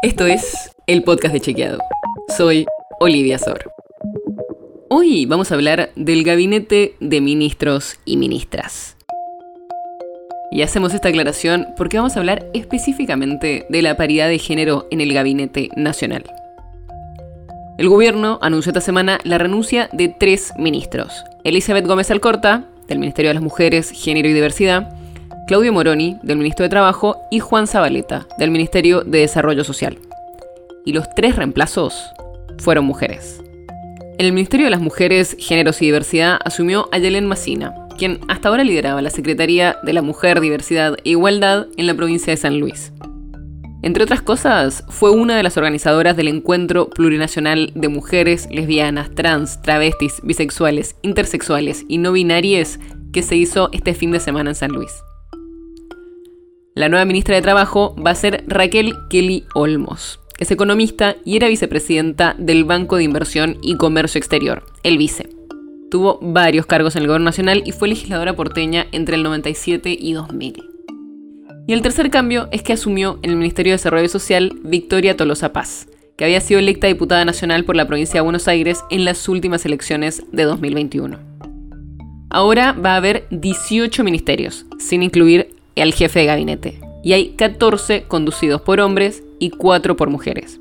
Esto es el podcast de Chequeado. Soy Olivia Sor. Hoy vamos a hablar del gabinete de ministros y ministras. Y hacemos esta aclaración porque vamos a hablar específicamente de la paridad de género en el gabinete nacional. El gobierno anunció esta semana la renuncia de tres ministros. Elizabeth Gómez Alcorta, del Ministerio de las Mujeres, Género y Diversidad, Claudio Moroni, del Ministerio de Trabajo, y Juan Zabaleta, del Ministerio de Desarrollo Social. Y los tres reemplazos fueron mujeres. En el Ministerio de las Mujeres, Géneros y Diversidad asumió a Massina, quien hasta ahora lideraba la Secretaría de la Mujer, Diversidad e Igualdad en la provincia de San Luis. Entre otras cosas, fue una de las organizadoras del Encuentro Plurinacional de Mujeres, Lesbianas, Trans, Travestis, Bisexuales, Intersexuales y No Binarias que se hizo este fin de semana en San Luis. La nueva ministra de Trabajo va a ser Raquel Kelly Olmos, que es economista y era vicepresidenta del Banco de Inversión y Comercio Exterior, el VICE. Tuvo varios cargos en el gobierno nacional y fue legisladora porteña entre el 97 y 2000. Y el tercer cambio es que asumió en el Ministerio de Desarrollo Social Victoria Tolosa Paz, que había sido electa diputada nacional por la provincia de Buenos Aires en las últimas elecciones de 2021. Ahora va a haber 18 ministerios, sin incluir al jefe de gabinete, y hay 14 conducidos por hombres y 4 por mujeres.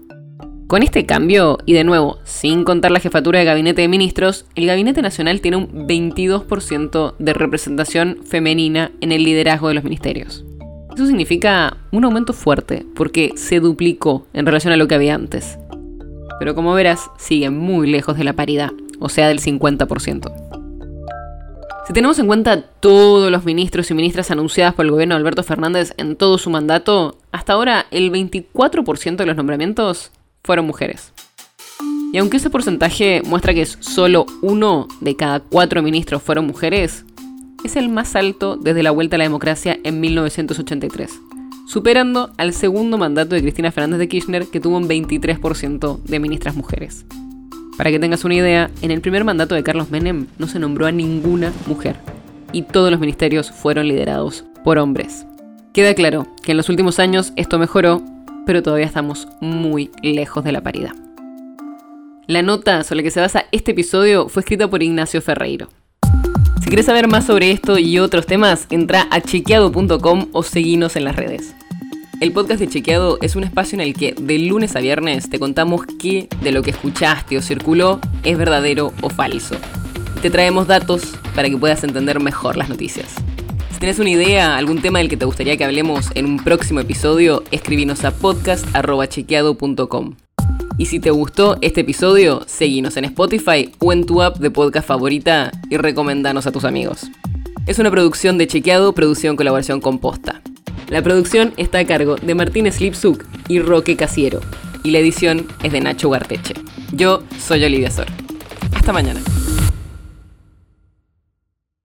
Con este cambio, y de nuevo, sin contar la jefatura de gabinete de ministros, el gabinete nacional tiene un 22% de representación femenina en el liderazgo de los ministerios. Eso significa un aumento fuerte, porque se duplicó en relación a lo que había antes. Pero como verás, sigue muy lejos de la paridad, o sea, del 50%. Si tenemos en cuenta todos los ministros y ministras anunciadas por el gobierno de Alberto Fernández en todo su mandato, hasta ahora el 24% de los nombramientos fueron mujeres. Y aunque ese porcentaje muestra que solo uno de cada cuatro ministros fueron mujeres, es el más alto desde la vuelta a la democracia en 1983, superando al segundo mandato de Cristina Fernández de Kirchner que tuvo un 23% de ministras mujeres. Para que tengas una idea, en el primer mandato de Carlos Menem no se nombró a ninguna mujer y todos los ministerios fueron liderados por hombres. Queda claro que en los últimos años esto mejoró, pero todavía estamos muy lejos de la paridad. La nota sobre la que se basa este episodio fue escrita por Ignacio Ferreiro. Si quieres saber más sobre esto y otros temas, entra a chequeado.com o seguinos en las redes. El podcast de Chequeado es un espacio en el que de lunes a viernes te contamos qué de lo que escuchaste o circuló es verdadero o falso. Te traemos datos para que puedas entender mejor las noticias. Si tienes una idea, algún tema del que te gustaría que hablemos en un próximo episodio, escribinos a podcast.chequeado.com. Y si te gustó este episodio, seguinos en Spotify o en tu app de podcast favorita y recomendanos a tus amigos. Es una producción de Chequeado, producción en colaboración con Posta. La producción está a cargo de Martín Slipsuk y Roque Casiero, y la edición es de Nacho Garteche. Yo soy Olivia Sor. Hasta mañana.